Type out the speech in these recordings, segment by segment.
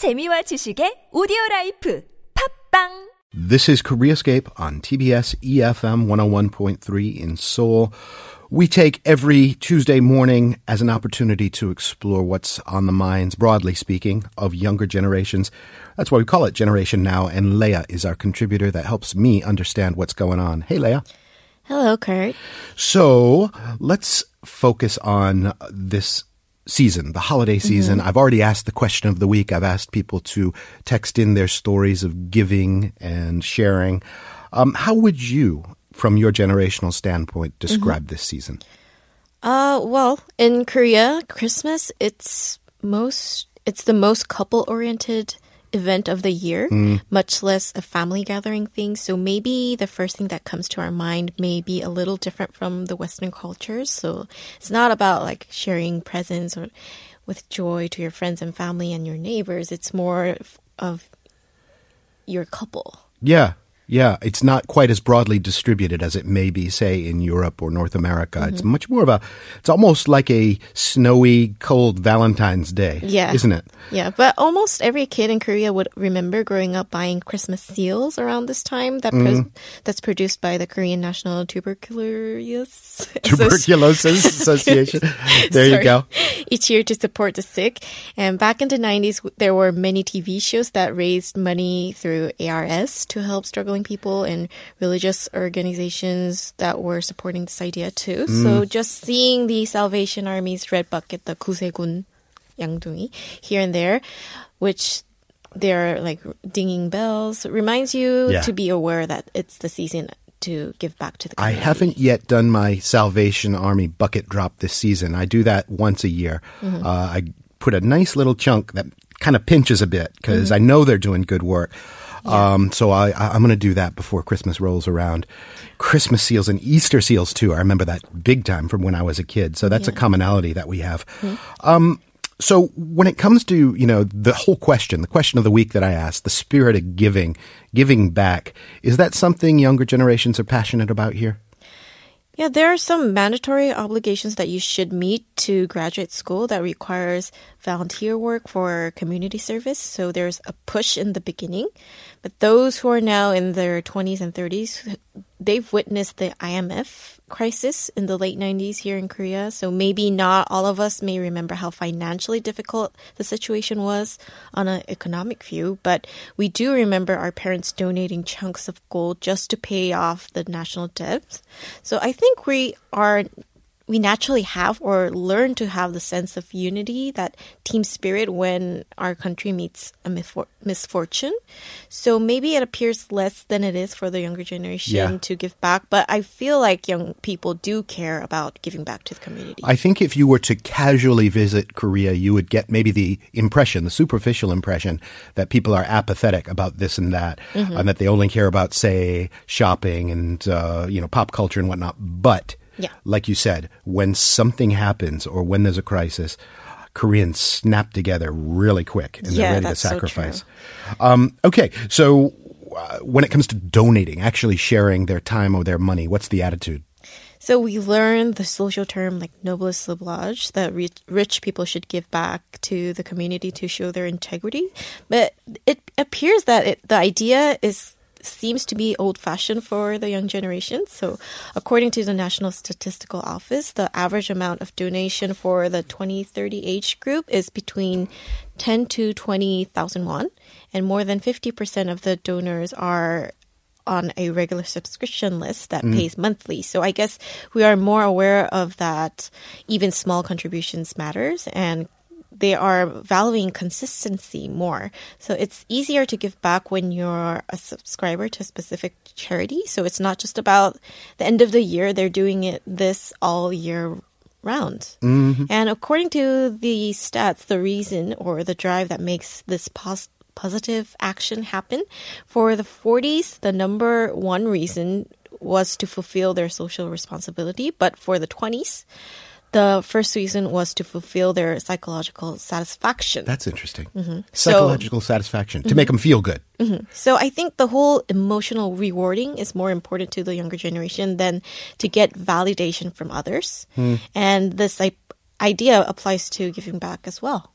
재미와 지식의 오디오 라이프 팝빵 This is Koreascape on TBS EFM 101.3 in Seoul. We take every Tuesday morning as an opportunity to explore what's on the minds, broadly speaking, of younger generations. That's why we call it Generation Now, and Leah is our contributor that helps me understand what's going on. Hey, Leah. Hello, Kurt. So let's focus on this season, the holiday season. I've already asked the question of the week. I've asked people to text in their stories of giving and sharing. Um, how would you, from your generational standpoint, describe this season? Uh, well, in Korea, Christmas it's most it's the most couple oriented event of the year, mm. much less a family gathering thing. So maybe the first thing that comes to our mind may be a little different from the Western cultures. So it's not about like sharing presents or with joy to your friends and family and your neighbors. It's more of, of your couple. Yeah. Yeah, it's not quite as broadly distributed as it may be, say, in Europe or North America. Mm-hmm. It's much more of a, it's almost like a snowy, cold Valentine's Day. Yeah. Isn't it? Yeah, but almost every kid in Korea would remember growing up buying Christmas seals around this time that pres- that's produced by the Korean National Tuberculosis Tuberculosis Association. There you go. Each year to support the sick. And back in the 90s, there were many TV shows that raised money through ARS to help struggling people and religious organizations that were supporting this idea too. Mm. So just seeing the Salvation Army's red bucket, the Kusegun Yangdungi, here and there, which they're like dinging bells, reminds you yeah. to be aware that it's the season to give back to the community. I haven't yet done my Salvation Army bucket drop this season. I do that once a year. Mm-hmm. Uh, I put a nice little chunk that kind of pinches a bit because mm-hmm. I know they're doing good work. Um, so I, I, I'm going to do that before Christmas rolls around. Christmas seals and Easter seals too. I remember that big time from when I was a kid. So that's a commonality that we have. Mm-hmm. Um, so when it comes to you know the whole question, the question of the week that I asked, the spirit of giving, giving back, is that something younger generations are passionate about here? Yeah, there are some mandatory obligations that you should meet to graduate school that requires volunteer work for community service. So there's a push in the beginning. But those who are now in their 20s and 30s, they've witnessed the IMF crisis in the late 90s here in Korea. So maybe not all of us may remember how financially difficult the situation was on an economic view, but we do remember our parents donating chunks of gold just to pay off the national debt. So I think we are we naturally have or learn to have the sense of unity, that team spirit when our country meets a misfor- misfortune. So maybe it appears less than it is for the younger generation Yeah. to give back, but I feel like young people do care about giving back to the community. I think if you were to casually visit Korea, you would get maybe the impression, the superficial impression, that people are apathetic about this and that, and that they only care about, say, shopping and uh, you know pop culture and whatnot. But Yeah. like you said, when something happens or when there's a crisis, Koreans snap together really quick and Yeah, they're ready to that's so sacrifice. um, okay, so uh, when it comes to donating, actually sharing their time or their money, what's the attitude? So we learned the social term like noblesse oblige that rich, rich people should give back to the community to show their integrity. But it appears that it, the idea is seems to be old fashioned for the young generation. So according to the National Statistical Office, the average amount of donation for the 2030 age group is between 10 to 20,000 won and more than 50% of the donors are on a regular subscription list that mm. pays monthly. So I guess we are more aware of that even small contributions matters and they are valuing consistency more. So it's easier to give back when you're a subscriber to a specific charity. So it's not just about the end of the year, they're doing it this all year round. Mm-hmm. And according to the stats, the reason or the drive that makes this pos- positive action happen for the 40s, the number one reason was to fulfill their social responsibility. But for the 20s, the first reason was to fulfill their psychological satisfaction. That's interesting. Mm-hmm. So- Psychological satisfaction to make mm-hmm. them feel good. Mm-hmm. So I think the whole emotional rewarding is more important to the younger generation than to get validation from others. Hmm. And this like, idea applies to giving back as well.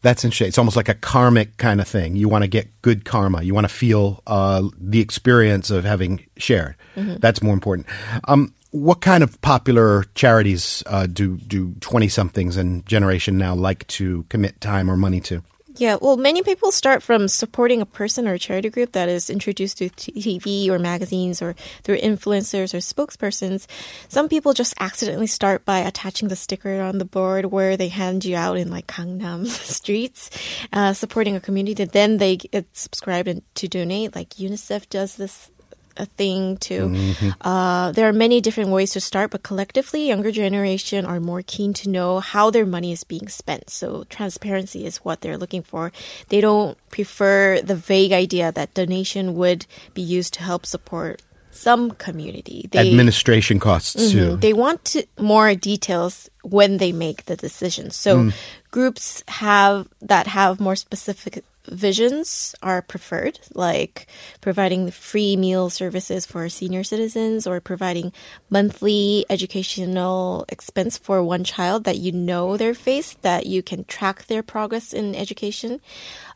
That's interesting. It's almost like a karmic kind of thing. You want to get good karma. You want to feel uh, the experience of having shared. That's more important. Um, what kind of popular charities uh, do do twenty somethings and generation now like to commit time or money to? Yeah, well, many people start from supporting a person or a charity group that is introduced through TV or magazines or through influencers or spokespersons. Some people just accidentally start by attaching the sticker on the board where they hand you out in like Gangnam streets, uh, supporting a community. Then they get subscribed to donate. Like UNICEF does this a thing too. Uh, there are many different ways to start, but collectively, younger generation are more keen to know how their money is being spent. So transparency is what they're looking for. They don't prefer the vague idea that donation would be used to help support some community. They, Administration costs too. Mhm. They want to, more details when they make the decision. So groups have that have more specific visions are preferred, like providing free meal services for senior citizens or providing monthly educational expense for one child that you know their face, that you can track their progress in education.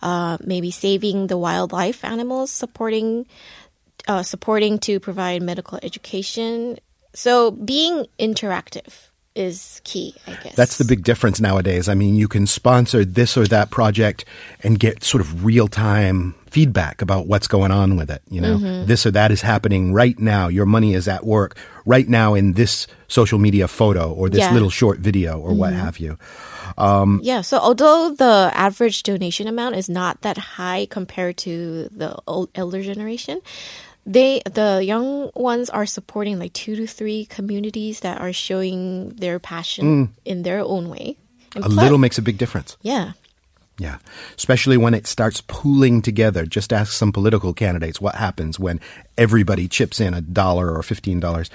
Uh, maybe saving the wildlife animals, supporting uh, supporting to provide medical education. So being interactive is key, I guess. That's the big difference nowadays. I mean, you can sponsor this or that project and get sort of real time feedback about what's going on with it. You know, Mm-hmm. this or that is happening right now. Your money is at work right now in this social media photo or this Yeah. Mm-hmm. little short video or what have you. Yeah, so although the average donation amount is not that high compared to the old elder generation, they the young ones are supporting like two to three communities that are showing their passion in their own way. And A plus- little makes a big difference. yeah. Yeah. Especially when it starts pooling together. Just ask some political candidates what happens when everybody chips in a dollar or $15.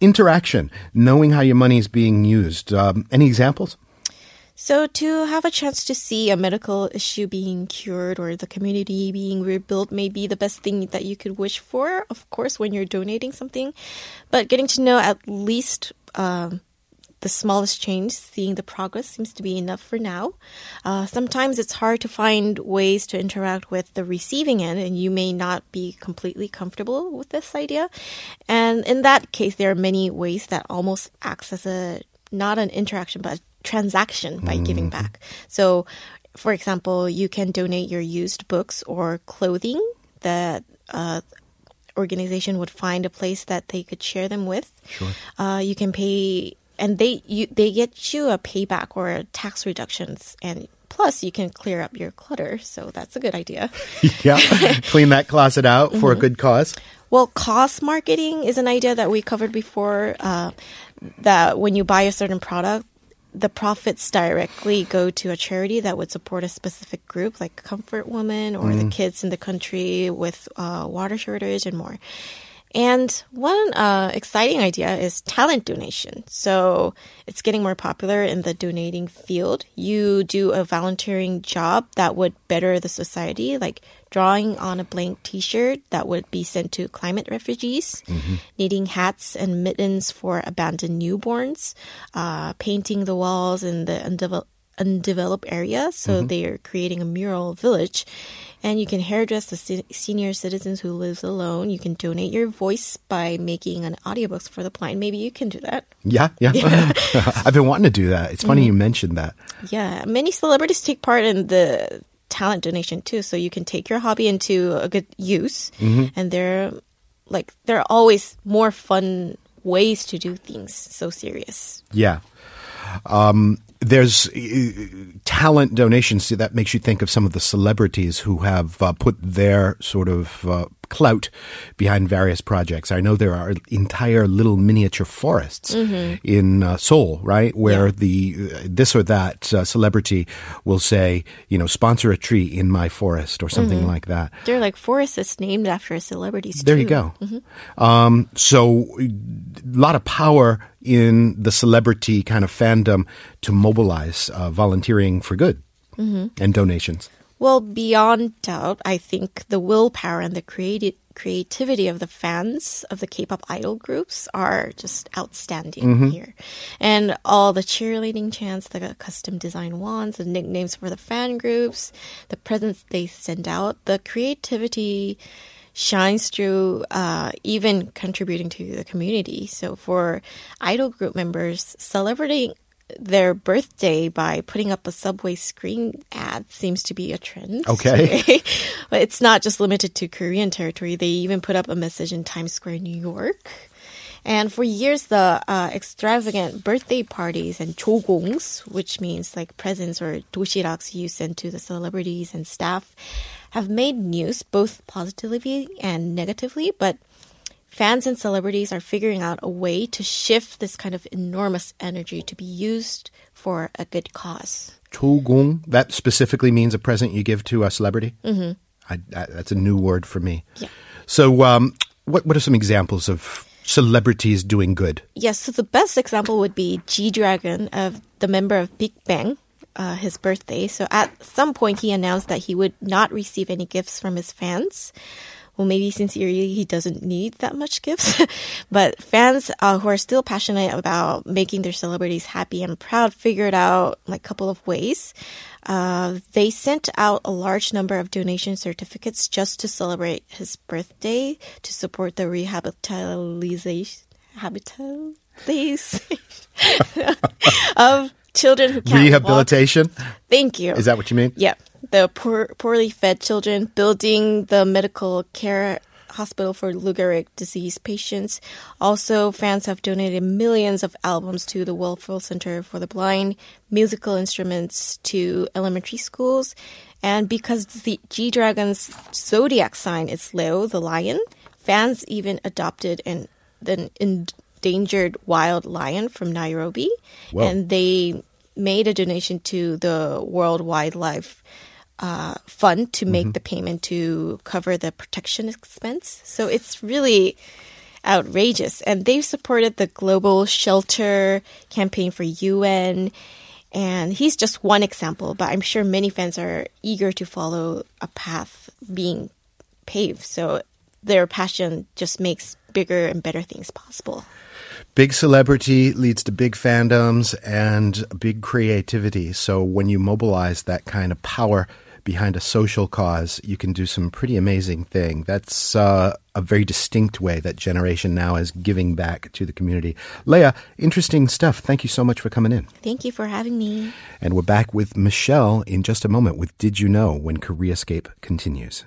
Interaction, knowing how your money is being used. Um, any examples? So to have a chance to see a medical issue being cured or the community being rebuilt may be the best thing that you could wish for, of course, when you're donating something. But getting to know at least um, the smallest change, seeing the progress seems to be enough for now. Uh, sometimes it's hard to find ways to interact with the receiving end, and you may not be completely comfortable with this idea. And in that case, there are many ways that almost acts as a not an interaction, but transaction by giving back. So, for example, you can donate your used books or clothing that uh, organization would find a place that they could share them with. Sure. Uh, you can pay, and they you they get you a payback or tax reductions, and plus you can clear up your clutter. So that's a good idea. yeah. Clean that closet out for a Mm-hmm. good cause. Well, cause marketing is an idea that we covered before. Uh, that when you buy a certain product, the profits directly go to a charity that would support a specific group, like Comfort Woman or the kids in the country with uh, water shortage and more. And one uh, exciting idea is talent donation. So it's getting more popular in the donating field. You do a volunteering job that would better the society, like drawing on a blank t shirt that would be sent to climate refugees, knitting hats and mittens for abandoned newborns, uh, painting the walls in the undeveloped undeveloped area, so they are creating a mural village. And you can hairdress the se- senior citizens who live alone. You can donate your voice by making an audiobooks for the blind. Maybe you can do that. Yeah, yeah. I've been wanting to do that. It's Mm-hmm. funny you mentioned that. Yeah, many celebrities take part in the talent donation too, so you can take your hobby into a good use. And they're like there are always more fun ways to do things so serious. Yeah. Um, there's uh, talent donations so that makes you think of some of the celebrities who have uh, put their sort of uh, clout behind various projects. I know there are entire little miniature forests in uh, Seoul, right, where the uh, this or that uh, celebrity will say, you know, sponsor a tree in my forest or something like that. They're like forests that's named after celebrities. There you too. go. Um, so, a lot of power in the celebrity kind of fandom to mobilize uh, volunteering for good and donations. Well, beyond doubt, I think the willpower and the creati- creativity of the fans of the K-pop idol groups are just outstanding here. And all the cheerleading chants, the custom design wands, the nicknames for the fan groups, the presents they send out, the creativity shines through uh, even contributing to the community. So for idol group members, celebrating their birthday by putting up a subway screen ad seems to be a trend. Okay. but it's not just limited to Korean territory. They even put up a message in Times Square, New York. And for years, the uh, extravagant birthday parties and chogongs, which means like presents or doshiraks you send to the celebrities and staff, have made news both positively and negatively. But fans and celebrities are figuring out a way to shift this kind of enormous energy to be used for a good cause. 조공, that specifically means a present you give to a celebrity? Mm-hmm. I, I, that's a new word for me. Yeah. So, um, what, what are some examples of celebrities doing good? Yes, so the best example would be G Dragon, of the member of Big Bang, uh, his birthday. So at some point, he announced that he would not receive any gifts from his fans. Well, maybe sincerely, he doesn't need that much gifts. but fans uh, who are still passionate about making their celebrities happy and proud figured out like a couple of ways. Uh, they sent out a large number of donation certificates just to celebrate his birthday to support the rehabilitation habitation of children who can't walk. Rehabilitation? Thank you. Is that what you mean? Yeah, the poor, poorly fed children, building the medical care hospital for Lou Gehrig disease patients. Also, fans have donated millions of albums to the Welfare Center for the Blind, musical instruments to elementary schools, and because the G Dragon's zodiac sign is Leo, the lion, fans even adopted an an endangered wild lion from Nairobi, Whoa. and they made a donation to the World Wildlife uh, Fund to make the payment to cover the protection expense. So it's really outrageous, and they've supported the global shelter campaign for UN. And he's just one example, but I'm sure many fans are eager to follow a path being paved. So their passion just makes bigger and better things possible. Big celebrity leads to big fandoms and big creativity. So when you mobilize that kind of power behind a social cause, you can do some pretty amazing thing. That's uh, a very distinct way that Generation Now is giving back to the community. Leah, interesting stuff. Thank you so much for coming in. Thank you for having me. And we're back with Michelle in just a moment with Did You Know when Koreascape continues.